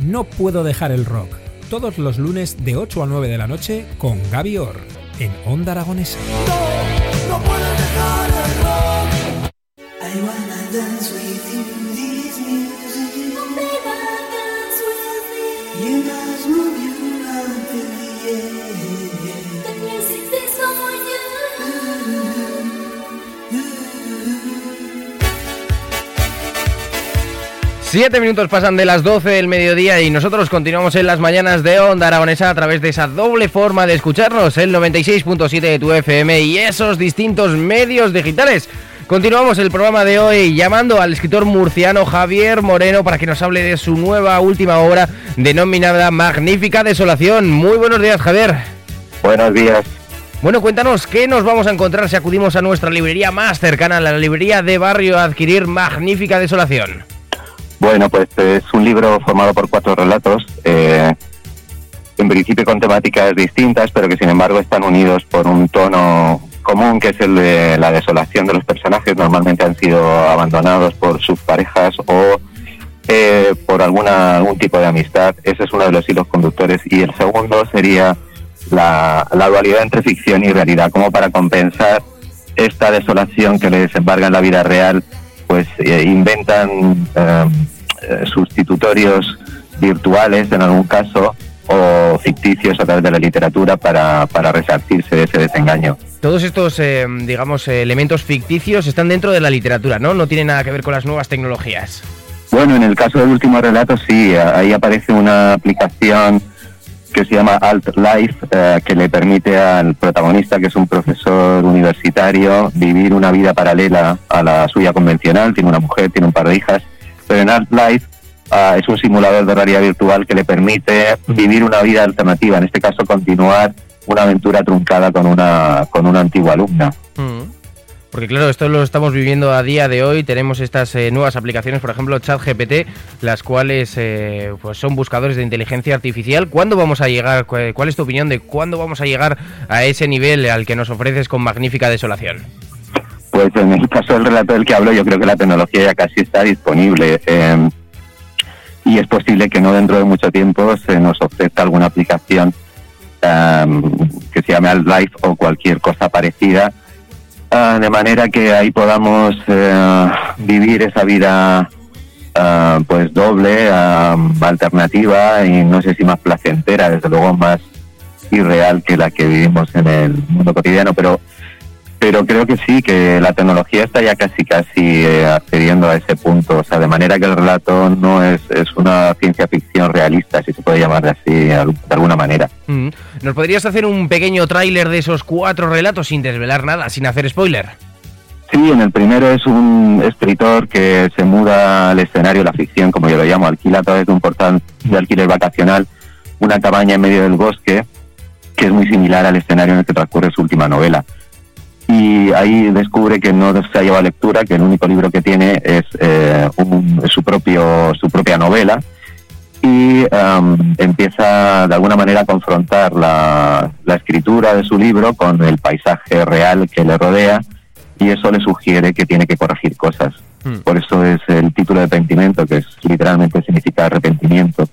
No puedo dejar el rock. Todos los lunes de 8 a 9 de la noche con Gaby Orr en Onda Aragonesa. No, no puedo dejar el rock. I wanna dance with you, must move. The music Siete minutos pasan de las 12 del mediodía y nosotros continuamos en las mañanas de Onda Aragonesa a través de esa doble forma de escucharnos, el 96.7 de tu FM y esos distintos medios digitales. Continuamos el programa de hoy llamando al escritor murciano Javier Moreno para que nos hable de su nueva última obra denominada Magnífica Desolación. Muy buenos días, Javier. Buenos días. Bueno, cuéntanos qué nos vamos a encontrar si acudimos a nuestra librería más cercana, la librería de barrio, a adquirir Magnífica Desolación. Bueno, pues es un libro formado por cuatro relatos, eh, en principio con temáticas distintas, pero que sin embargo están unidos por un tono común, que es el de la desolación de los personajes. Normalmente han sido abandonados por sus parejas o eh, por alguna algún tipo de amistad. Ese es uno de los hilos conductores. Y el segundo sería la, la dualidad entre ficción y realidad, como para compensar esta desolación que les embarga en la vida real pues eh, inventan eh, eh, sustitutorios virtuales en algún caso o ficticios a través de la literatura para, para resarcirse de ese desengaño. Todos estos, eh, digamos, eh, elementos ficticios están dentro de la literatura, ¿no? No tienen nada que ver con las nuevas tecnologías. Bueno, en el caso del último relato sí, ahí aparece una aplicación que se llama Alt Life, eh, que le permite al protagonista, que es un profesor universitario, vivir una vida paralela a la suya convencional. Tiene una mujer, tiene un par de hijas, pero en Alt Life ah, es un simulador de realidad virtual que le permite vivir una vida alternativa, en este caso continuar una aventura truncada con una, con una antigua alumna. Mm. Porque claro, esto lo estamos viviendo a día de hoy. Tenemos estas eh, nuevas aplicaciones, por ejemplo, ChatGPT, las cuales eh, pues son buscadores de inteligencia artificial. ¿Cuándo vamos a llegar? cu- ¿Cuál es tu opinión de cuándo vamos a llegar a ese nivel al que nos ofreces con magnífica desolación? Pues en el caso del relato del que hablo, yo creo que la tecnología ya casi está disponible. eh, y es posible que no dentro de mucho tiempo se nos ofrezca alguna aplicación eh, que se llame Alt Life o cualquier cosa parecida, ah, de manera que ahí podamos eh, vivir esa vida ah, pues doble, ah, alternativa y no sé si más placentera, desde luego más irreal que la que vivimos en el mundo cotidiano, pero pero creo que sí, que la tecnología está ya casi casi eh, accediendo a ese punto, o sea, de manera que el relato no es, es una ciencia ficción realista, si se puede llamar así de al- de alguna manera. Mm. ¿Nos podrías hacer un pequeño tráiler de esos cuatro relatos sin desvelar nada, sin hacer spoiler? Sí, en el primero es un escritor que se muda al escenario de la ficción, como yo lo llamo, alquila a través de un portal de alquiler vacacional una cabaña en medio del bosque, que es muy similar al escenario en el que transcurre su última novela. Y ahí descubre que no se ha llevado a lectura, que el único libro que tiene es eh, un- su, propio, su propia novela, y am, empieza de alguna manera a confrontar la, la escritura de su libro con el paisaje real que le rodea y eso le sugiere que tiene que corregir cosas. Hmm. Por eso es el título de Pentimento, que es literalmente significa arrepentimiento.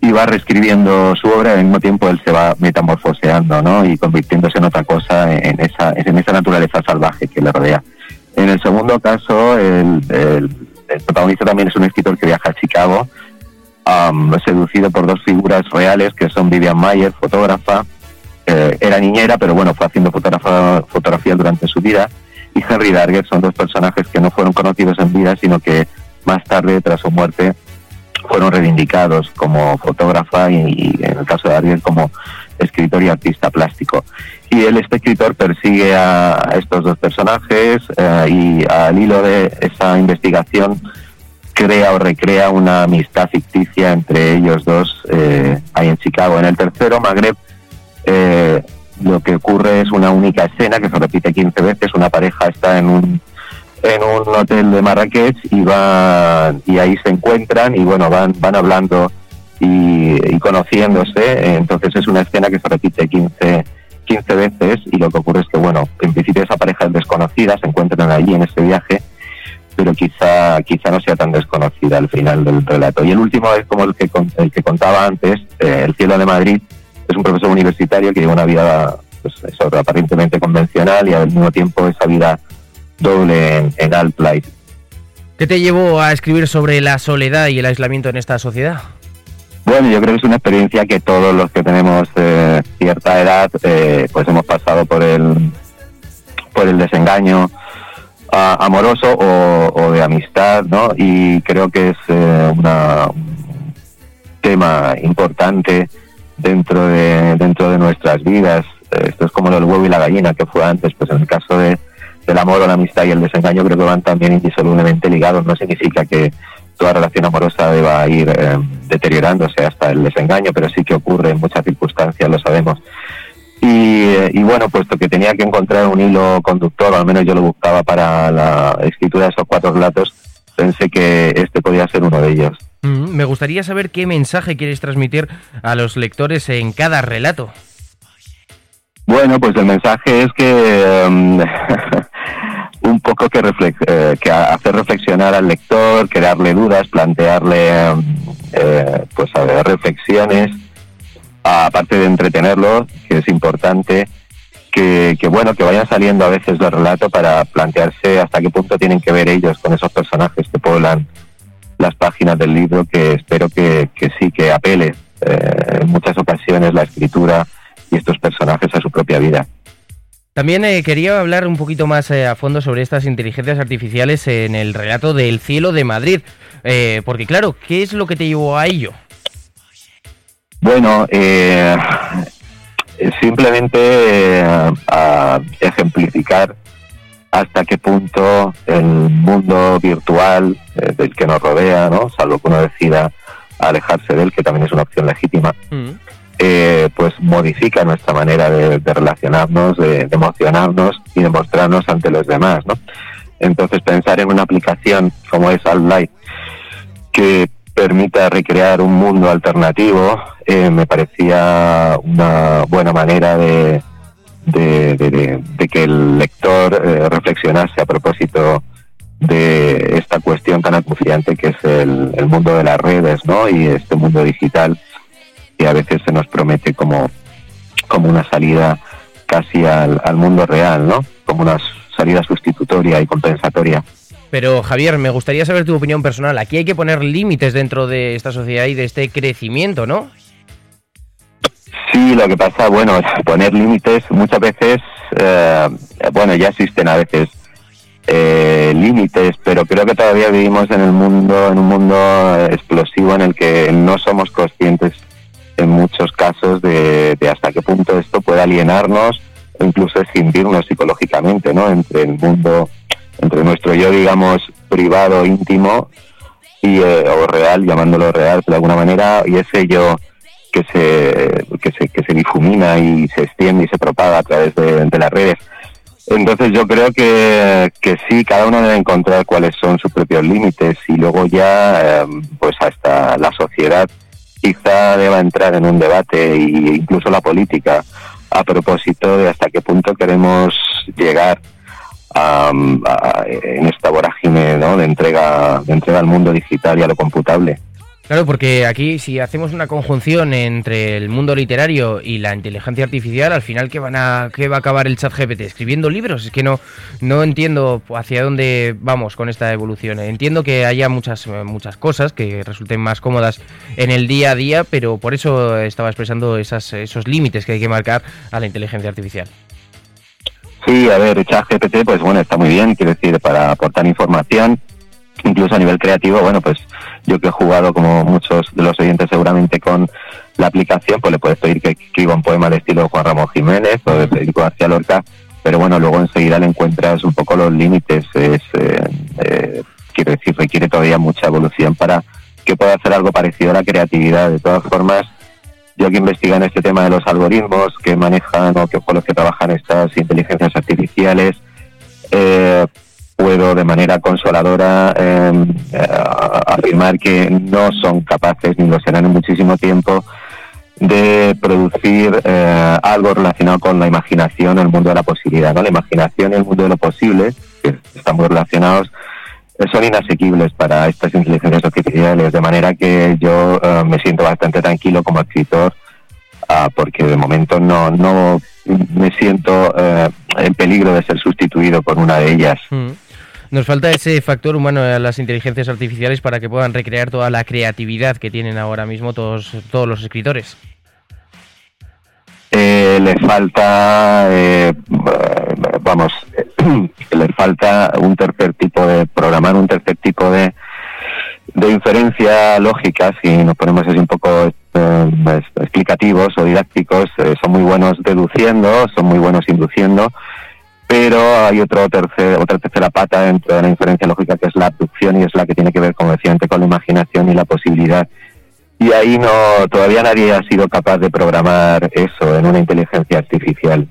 Y va reescribiendo su obra, al mismo tiempo él se va metamorfoseando, ¿no? Y convirtiéndose en otra cosa, en esa, en esa naturaleza salvaje que le rodea. En el segundo caso, el, protagonista también es un escritor que viaja a Chicago, am, seducido por dos figuras reales que son Vivian Mayer, fotógrafa, eh, era niñera, pero bueno, fue haciendo fotógrafa, fotografía durante su vida, y Henry Darger son dos personajes que no fueron conocidos en vida, sino que más tarde, tras su muerte, fueron reivindicados como fotógrafa y, en el caso de Ariel como escritor y artista plástico. Y él, este escritor, persigue a estos dos personajes eh, y al hilo de esa investigación crea o recrea una amistad ficticia entre ellos dos eh, ahí en Chicago. En el tercero, Magreb, eh, lo que ocurre es una única escena que se repite 15 veces. Una pareja está en un en un hotel de Marrakech y van y ahí se encuentran y bueno van van hablando y, conociéndose. Entonces es una escena que se repite 15 15 veces y lo que ocurre es que bueno en principio esa pareja es desconocida se encuentran allí en este viaje pero quizá quizá no sea tan desconocida al final del relato. Y el último es como el que, el que contaba antes, eh, El cielo de Madrid, es un profesor universitario que lleva una vida pues, aparentemente convencional y al mismo tiempo esa vida doble en, en Altlight. ¿Qué te llevó a escribir sobre la soledad y el aislamiento en esta sociedad? Bueno, yo creo que es una experiencia que todos los que tenemos eh, cierta edad, eh, pues hemos pasado por el por el desengaño, amoroso o, de amistad, ¿no? Y creo que es eh, una, un tema importante dentro de dentro de nuestras vidas. Esto es como del huevo y la gallina que fue antes, pues en el caso de, del amor o la amistad y el desengaño creo que van también indisolublemente ligados. No significa que toda relación amorosa deba ir eh, deteriorándose hasta el desengaño, pero sí que ocurre en muchas circunstancias, lo sabemos. Y, bueno, puesto que tenía que encontrar un hilo conductor, o al menos yo lo buscaba para la escritura de esos cuatro relatos, pensé que este podía ser uno de ellos. Mm, me gustaría saber qué mensaje quieres transmitir a los lectores en cada relato. Bueno, pues el mensaje es que um, un poco que, eh, que hacer reflexionar al lector, crearle dudas, plantearle eh, pues reflexiones aparte de entretenerlo, que es importante, que, bueno, que vayan saliendo a veces los relatos para plantearse hasta qué punto tienen que ver ellos con esos personajes que poblan las páginas del libro, que espero que, sí, que apele eh, en muchas ocasiones la escritura y estos personajes a su propia vida. También eh, quería hablar un poquito más eh, a fondo sobre estas inteligencias artificiales en el relato del cielo de Madrid, porque claro, ¿qué es lo que te llevó a ello? Bueno, eh, simplemente eh, a ejemplificar hasta qué punto el mundo virtual eh, del que nos rodea, ¿no? salvo que uno decida alejarse de él, que también es una opción legítima, mm. Pues modifica nuestra manera de, relacionarnos, de, emocionarnos y de mostrarnos ante los demás. ¿no? Entonces pensar en una aplicación como es Light que permita recrear un mundo alternativo, eh, me parecía una buena manera de, que el lector eh, reflexionase a propósito de esta cuestión tan acuciante que es el, mundo de las redes ¿no? y este mundo digital que a veces se nos promete como, como una salida casi al, al mundo real, ¿no? como una salida sustitutoria y compensatoria. Pero Javier, me gustaría saber tu opinión personal. Aquí hay que poner límites dentro de esta sociedad y de este crecimiento, ¿no? Sí, lo que pasa, bueno, poner límites muchas veces, eh, bueno, ya existen a veces eh, límites, pero creo que todavía vivimos en el mundo, en un mundo explosivo en el que no somos conscientes en muchos casos de, de hasta qué punto esto puede alienarnos o incluso escindirnos psicológicamente, ¿no? Entre el mundo entre nuestro yo, digamos, privado, íntimo, y, eh, o real, llamándolo real de alguna manera, y ese yo que se, que se, que se difumina y se extiende y se propaga a través de, las redes. Entonces yo creo que, que sí, cada uno debe encontrar cuáles son sus propios límites y luego ya, em, pues hasta la sociedad quizá deba entrar en un debate e incluso la política a propósito de hasta qué punto queremos llegar en esta vorágine ¿no? de entrega de entrega al mundo digital y a lo computable. Claro, porque aquí si hacemos una conjunción entre el mundo literario y la inteligencia artificial, al final qué van a qué va a acabar el chat GPT escribiendo libros, es que no no entiendo hacia dónde vamos con esta evolución. Entiendo que haya muchas muchas cosas que resulten más cómodas en el día a día, pero por eso estaba expresando esas, esos límites que hay que marcar a la inteligencia artificial. Sí, a ver, ChatGPT, pues bueno, está muy bien, quiero decir, para aportar información incluso a nivel creativo, bueno, pues yo que he jugado como muchos de los oyentes seguramente con la aplicación, pues le puedes pedir que escriba un poema de estilo Juan Ramón Jiménez o de Federico García Lorca, pero bueno, luego enseguida le encuentras un poco los límites, es, eh, eh, quiero decir, requiere todavía mucha evolución para que pueda hacer algo parecido a la creatividad. De todas formas, yo que investigo en este tema de los algoritmos que manejan o que con los que trabajan estas inteligencias artificiales, eh, puedo de manera consoladora em, eh, afirmar que no son capaces, ni lo serán en muchísimo tiempo, de producir eh, algo relacionado con la imaginación, el mundo de la posibilidad. ¿no? La imaginación y el mundo de lo posible, que están muy relacionados, eh, son inasequibles para estas inteligencias artificiales, de manera que yo me siento bastante tranquilo como escritor, ah, porque de momento no, no me siento en peligro de ser sustituido por una de ellas. Mm. Nos falta ese factor humano a las inteligencias artificiales para que puedan recrear toda la creatividad que tienen ahora mismo todos, todos los escritores. Eh, falta, eh, vamos, le falta un tercer tipo de programar, un tercer tipo de, de inferencia lógica, si nos ponemos así un poco eh, explicativos o didácticos, son muy buenos deduciendo, son muy buenos induciendo, pero hay otro tercer, otra tercera pata dentro de la inferencia lógica que es la abducción y es la que tiene que ver, como decía antes, con la imaginación y la posibilidad. Y ahí no, todavía nadie ha sido capaz de programar eso en una inteligencia artificial.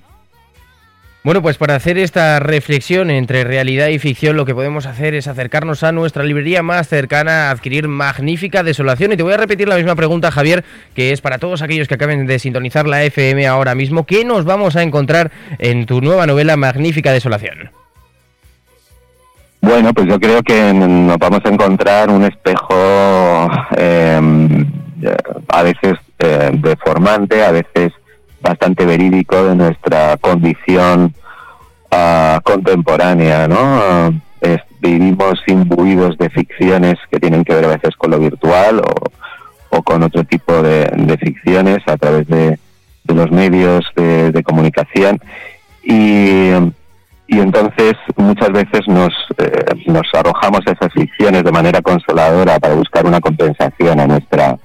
Bueno, pues para hacer esta reflexión entre realidad y ficción, lo que podemos hacer es acercarnos a nuestra librería más cercana a adquirir Magnífica Desolación. Y te voy a repetir la misma pregunta, Javier, que es para todos aquellos que acaben de sintonizar la FM ahora mismo. ¿Qué nos vamos a encontrar en tu nueva novela Magnífica Desolación? Bueno, pues yo creo que nos vamos a encontrar un espejo em, a veces eh, deformante, a veces bastante verídico de nuestra condición uh, contemporánea, ¿no? vivimos imbuidos de ficciones que tienen que ver a veces con lo virtual o, con otro tipo de, ficciones a través de, los medios de, de comunicación y, y, entonces muchas veces nos, eh, nos arrojamos a esas ficciones de manera consoladora para buscar una compensación a nuestra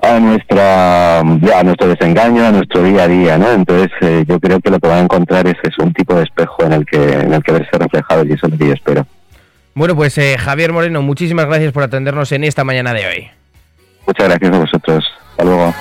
a nuestra a nuestro desengaño, a nuestro día a día, ¿no? Entonces eh, yo creo que lo que va a encontrar es, es, un tipo de espejo en el que en el que verse reflejado y eso es lo que yo espero. Bueno, pues eh, Javier Moreno, muchísimas gracias por atendernos en esta mañana de hoy. Muchas gracias a vosotros. Hasta luego.